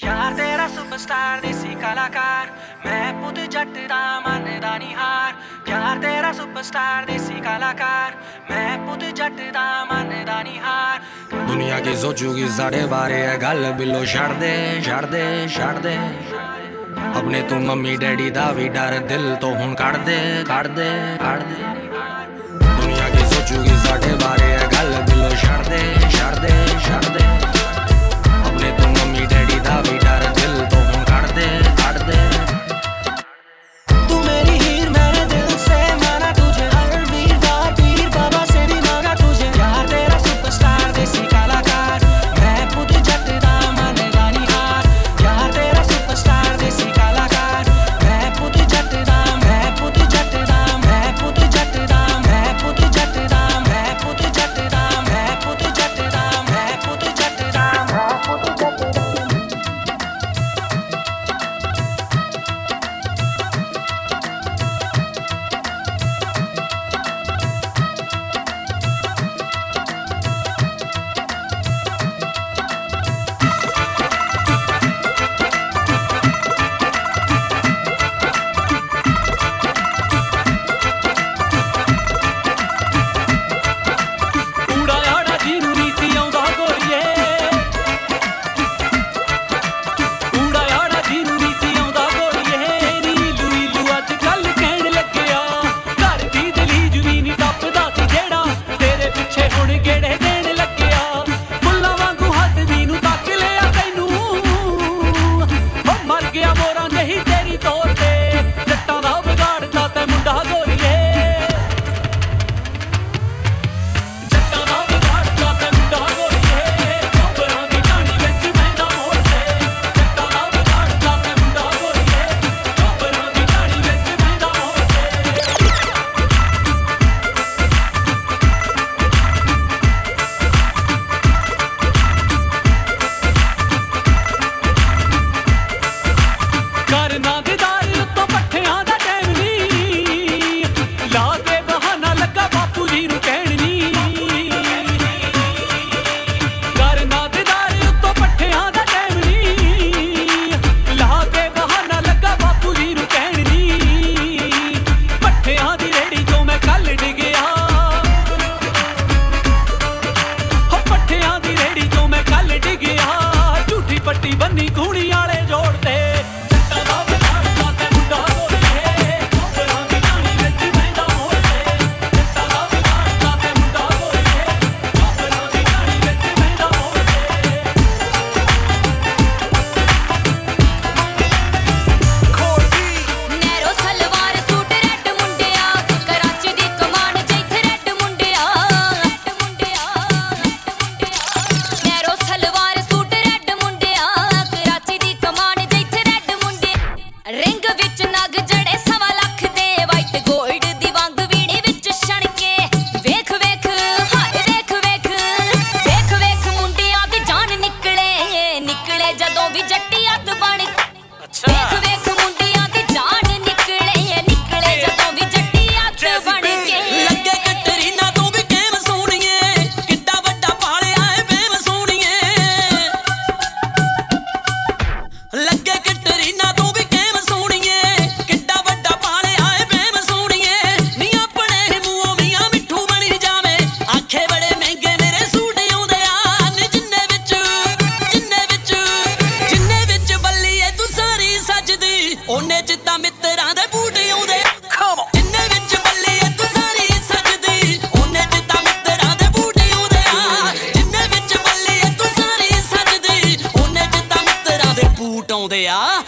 ਯਾਰ ਤੇਰਾ ਸੁਪਰਸਟਾਰ ਦੇਸੀ ਕਲਾਕਾਰ ਮੈਂ ਪੁੱਤ ਜੱਟ ਦਾ ਮੰਨਦਾ ਨਹੀਂ ਹਾਰ ਯਾਰ ਤੇਰਾ ਸੁਪਰਸਟਾਰ ਦੇਸੀ ਕਲਾਕਾਰ ਮੈਂ ਪੁੱਤ ਜੱਟ ਦਾ ਮੰਨਦਾ ਨਹੀਂ ਹਾਰ ਦੁਨੀਆ ਕੀ ਸੋਚੂਗੀ ਸਾਡੇ ਬਾਰੇ ਇਹ ਗੱਲ ਬਿੱਲੋ ਛੱਡ ਦੇ ਛੱਡ ਦੇ ਛੱਡ ਦੇ ਆਪਣੇ ਤੂੰ ਮੰਮੀ ਡੈਡੀ ਦਾ ਵੀ ਡਰ ਦਿਲ ਤੋਂ ਹੁਣ ਕੱਢ ਦੇ ਕੱਢ ਦੇ ਕੱਢ ਦੇ ਦੁਨੀਆ ਕੀ ਸੋਚੂਗੀ ਸਾਡੇ ਬਾਰੇ ਇਹ ਗੱਲ ਬਿੱਲੋ ਛੱਡ ਦੇ ਛੱਡ ਦੇ ਛੱਡ ਦੇ ਰਿੰਗ ਵਿੱਚ ਨਗ 对呀。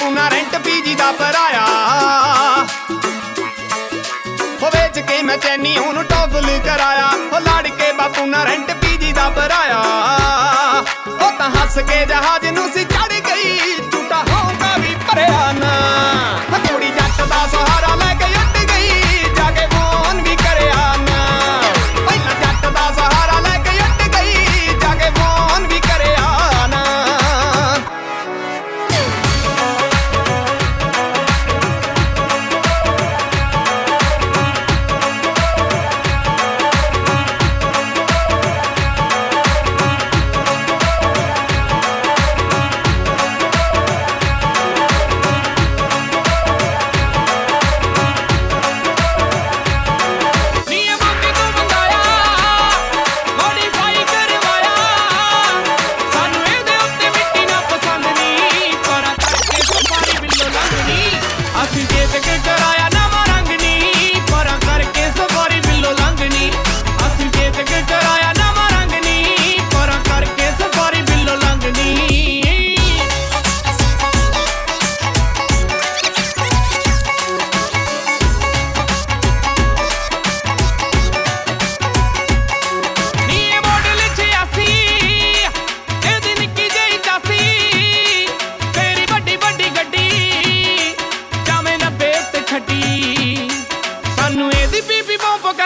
ਪੂਨਾ ਰੈਂਟ ਪੀਜੀ ਦਾ ਭਰਾਇਆ। ਹੋ ਵੇਚ ਕੇ ਮੈਂ ਚੈਨੀ ਉਹਨੂੰ ਟੌਗਲ ਕਰਾਇਆ। ਹੋ ਲੜ ਕੇ ਬਾਪੂ ਨਾ ਰੈਂਟ ਪੀਜੀ ਦਾ ਭਰਾਇਆ। ਉਹ ਤਾਂ ਹੱਸ ਕੇ ਜਹਾਜ਼ ਨੂੰ ਸੀ ਚੜ ਗਈ।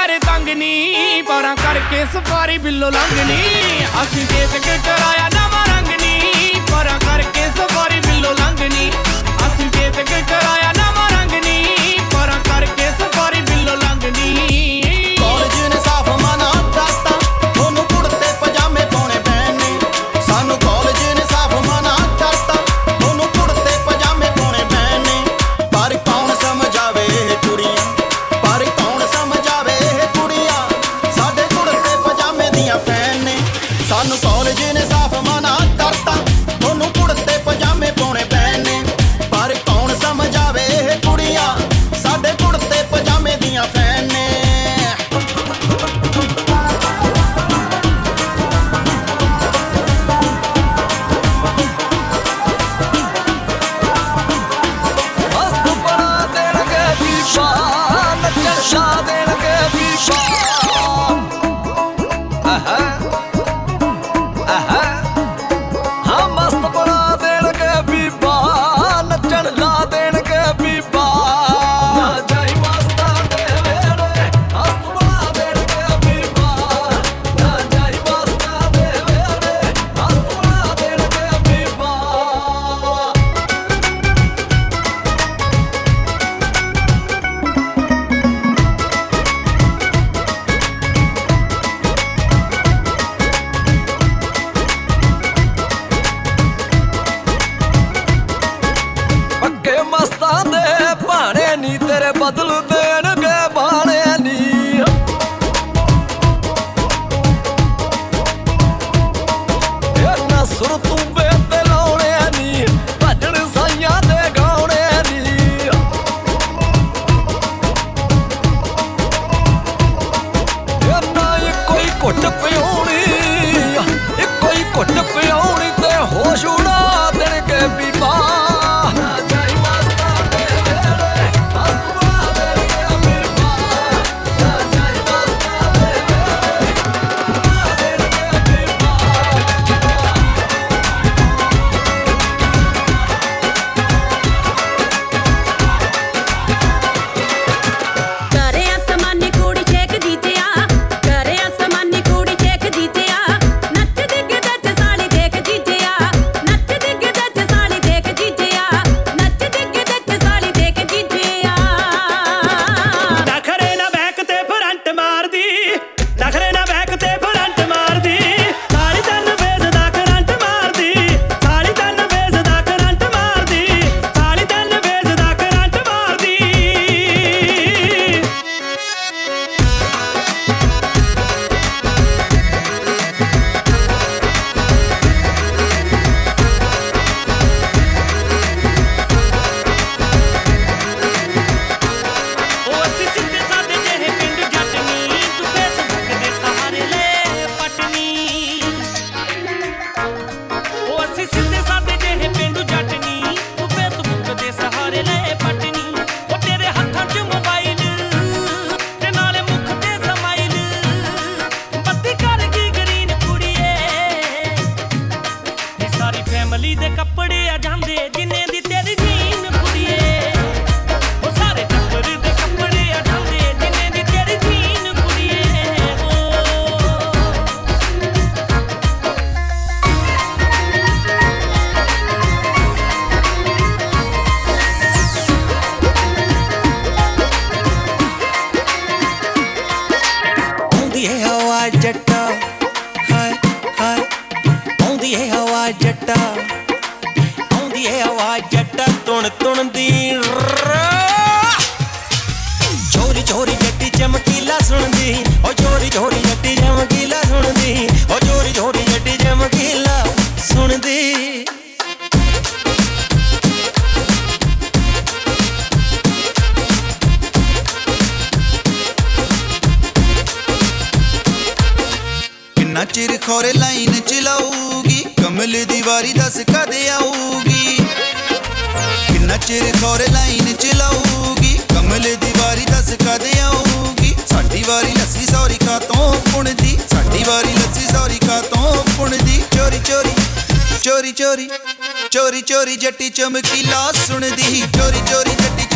ਯਾਰ ਤੰਗ ਨੀ ਪਰਾਂ ਕਰਕੇ ਸਫਾਰੀ ਬਿੱਲੋ ਲੰਘ ਨੀ। ਅਸੀਂ ਦੇਖ ਕੇ ਟਰਾਇਆ ਨਵਾਂ ਰੰਗ ਨੀ ਪਰਾਂ ਕਰਕੇ ਸਫਾਰੀ ਬਿੱਲੋ ਲੰਘ ਨੀ। ਅਸੀਂ ਦੇਖ ਕੇ ਟਰਾਇਆ ਨਵਾਂ ਰੰਗ ਨੀ ਪਰਾਂ ਕਰਕੇ ਸਫਾਰੀ ਬਿੱਲੋ ਲੰਘ ਨੀ। ਕਾਲਜ ਨੇ ਸਾਫ਼ ਮਨ kadere batıldı ਆਉਂਦੀ ਏ ਆਵਾਜ਼ ਜੱਟ ਤੁਣ ਤੁਣ ਦੀ ਚੋਰੀ ਚੋਰੀ ਜੱਟੀ ਚਮਕੀਲਾ ਸੁਣਦੀ। ਓ ਚੋਰੀ ਚੋਰੀ ਜੱਟੀ ਚਮਕੀਲਾ ਸੁਣਦੀ। ਓ ਚੋਰੀ ਚੋਰੀ ਜੱਟੀ ਚਮਕੀਲਾ ਸੁਣਦੀ। ਕਿੰਨਾ ਚਿਰ ਖੋਰੇ ਲਾਈਨ ਚਲਾਉ ਕਮਲ ਦੀ ਵਾਰੀ ਦੱਸ ਕਦ ਆਊਗੀ? ਕਿੰਨਾ ਚਿਰ ਖੋਰ ਲਾਈਨ ਚਲਾਊਗੀ ਕਮਲ ਦੀ ਵਾਰੀ ਦੱਸ ਕਦ ਆਊਗੀ? ਸਾਡੀ ਵਾਰੀ ਲੱਸੀ ਸੌਰੀ ਕਾ ਤੋਂ ਪੁਣਦੀ ਸਾਡੀ ਵਾਰੀ ਲੱਸੀ ਸੌਰੀ ਕਾ ਤੋਂ ਪੁਣਦੀ ਚੋਰੀ ਚੋਰੀ ਚੋਰੀ ਚੋਰੀ ਚੋਰੀ ਚੋਰੀ ਜੱਟੀ ਚਮਕੀਲਾ ਸੁਣਦੀ। ਚੋਰੀ ਚੋਰੀ ਜੱਟੀ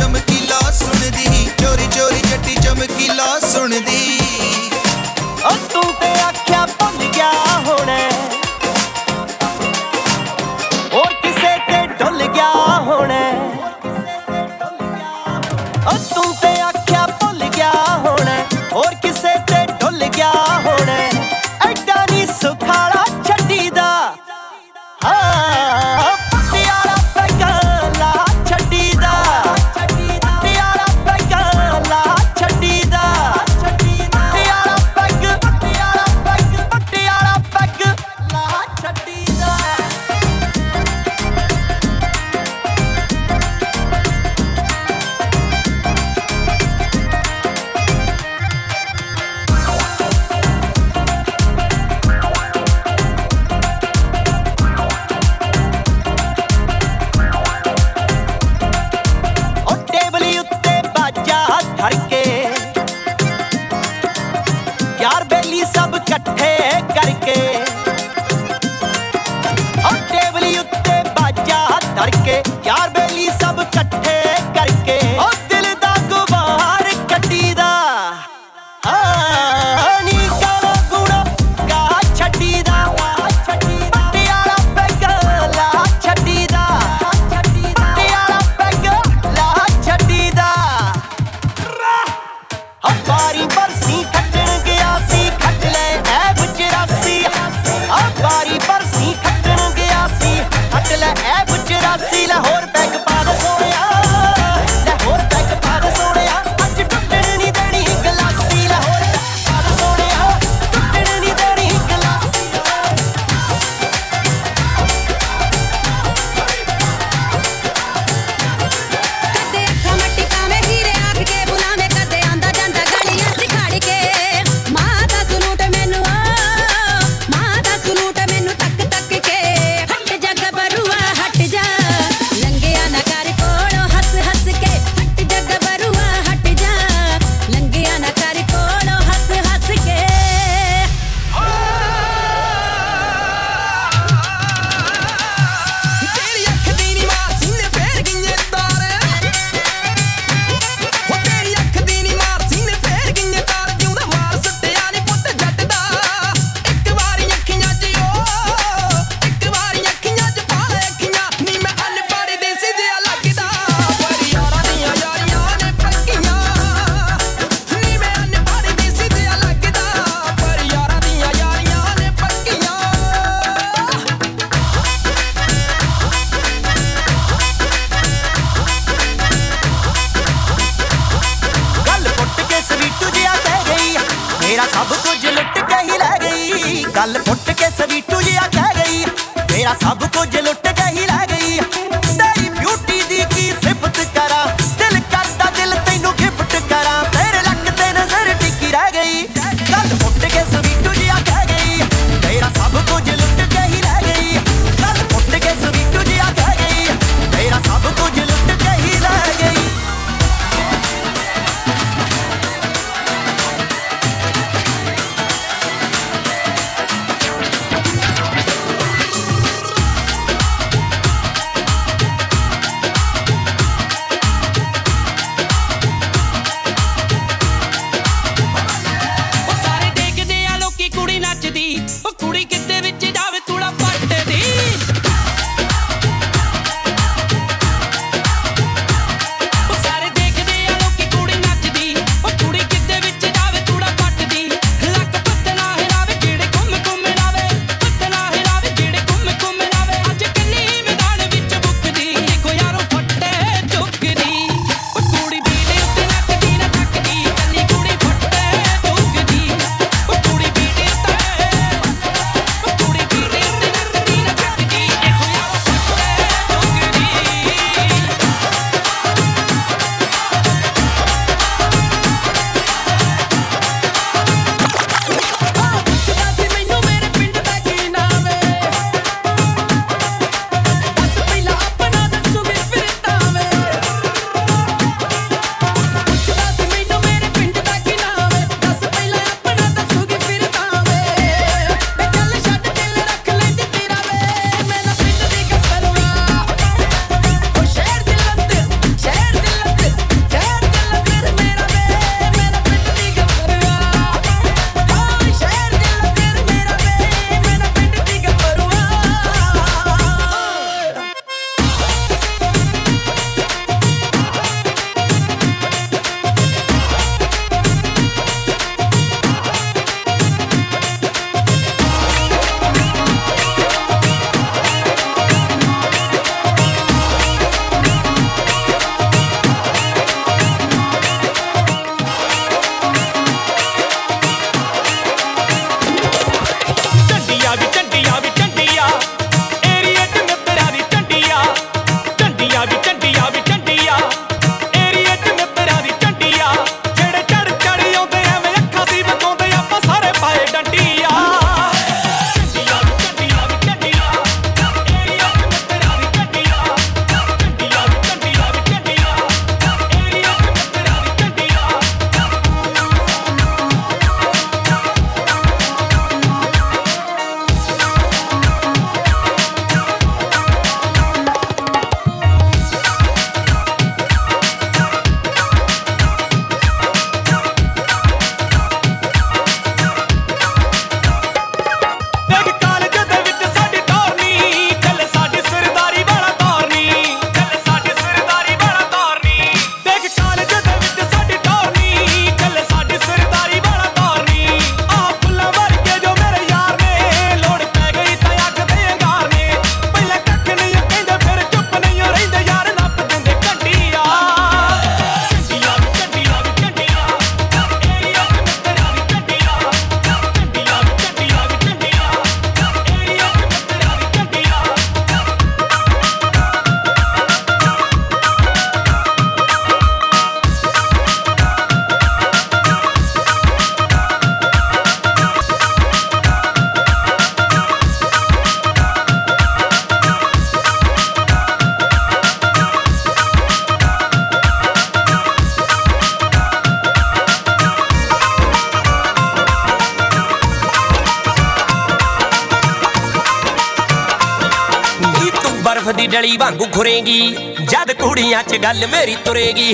ਬਰਫ਼ ਦੀ ਡਲੀ ਵਾਂਗੂ ਖੁਰੇਗੀ ਜਦ ਕੁੜੀਆਂ 'ਚ ਗੱਲ ਮੇਰੀ ਤੁਰੇਗੀ।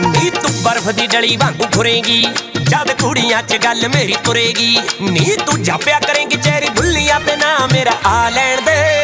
ਨੀ ਤੂੰ ਬਰਫ਼ ਦੀ ਡਲੀ ਵਾਂਗੂ ਖੁਰੇਗੀ ਜਦ ਕੁੜੀਆਂ 'ਚ ਗੱਲ ਮੇਰੀ ਤੁਰੇਗੀ। ਨੀ ਤੂੰ ਜਾਪਿਆ ਕਰੇਂਗੀ ਚਿਹਰੇ ਭੁੱਲੀਆਂ ਤੇ ਨਾ ਮੇਰਾ ਆ ਲੈਣ ਦੇ।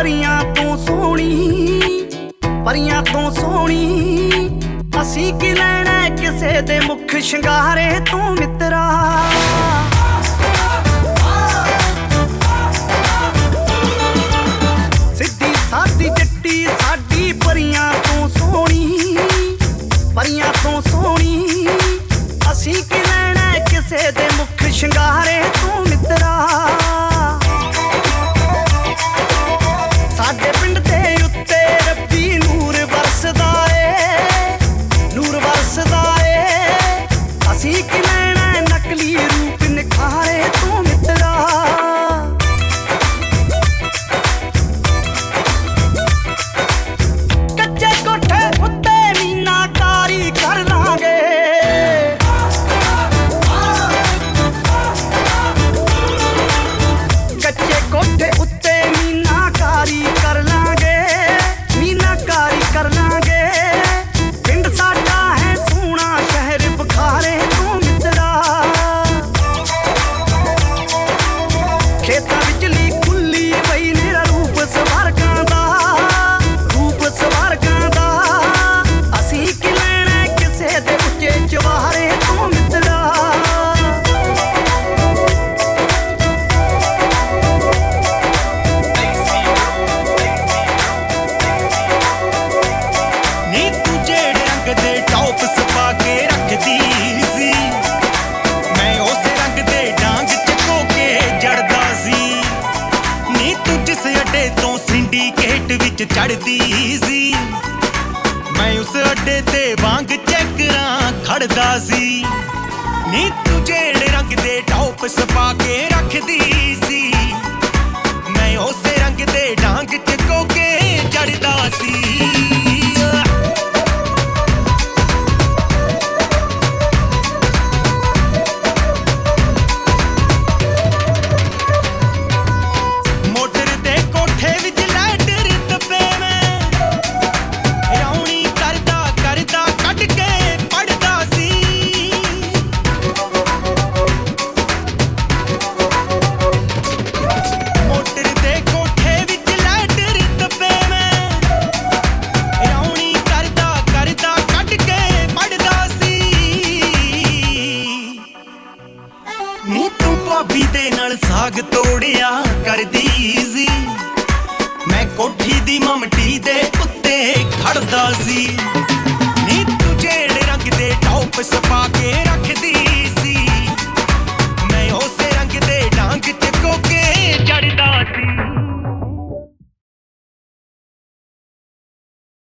ਪਰੀਆਂ ਤੋਂ ਸੋਹਣੀ, ਪਰੀਆਂ ਤੋਂ ਸੋਹਣੀ। ਅਸੀਂ ਕੀ ਲੈਣਾ ਕਿਸੇ ਦੇ ਮੁਖ ਸ਼ਿੰਗਾਰੇ ਤੋਂ ਮਿੱਤਰਾ?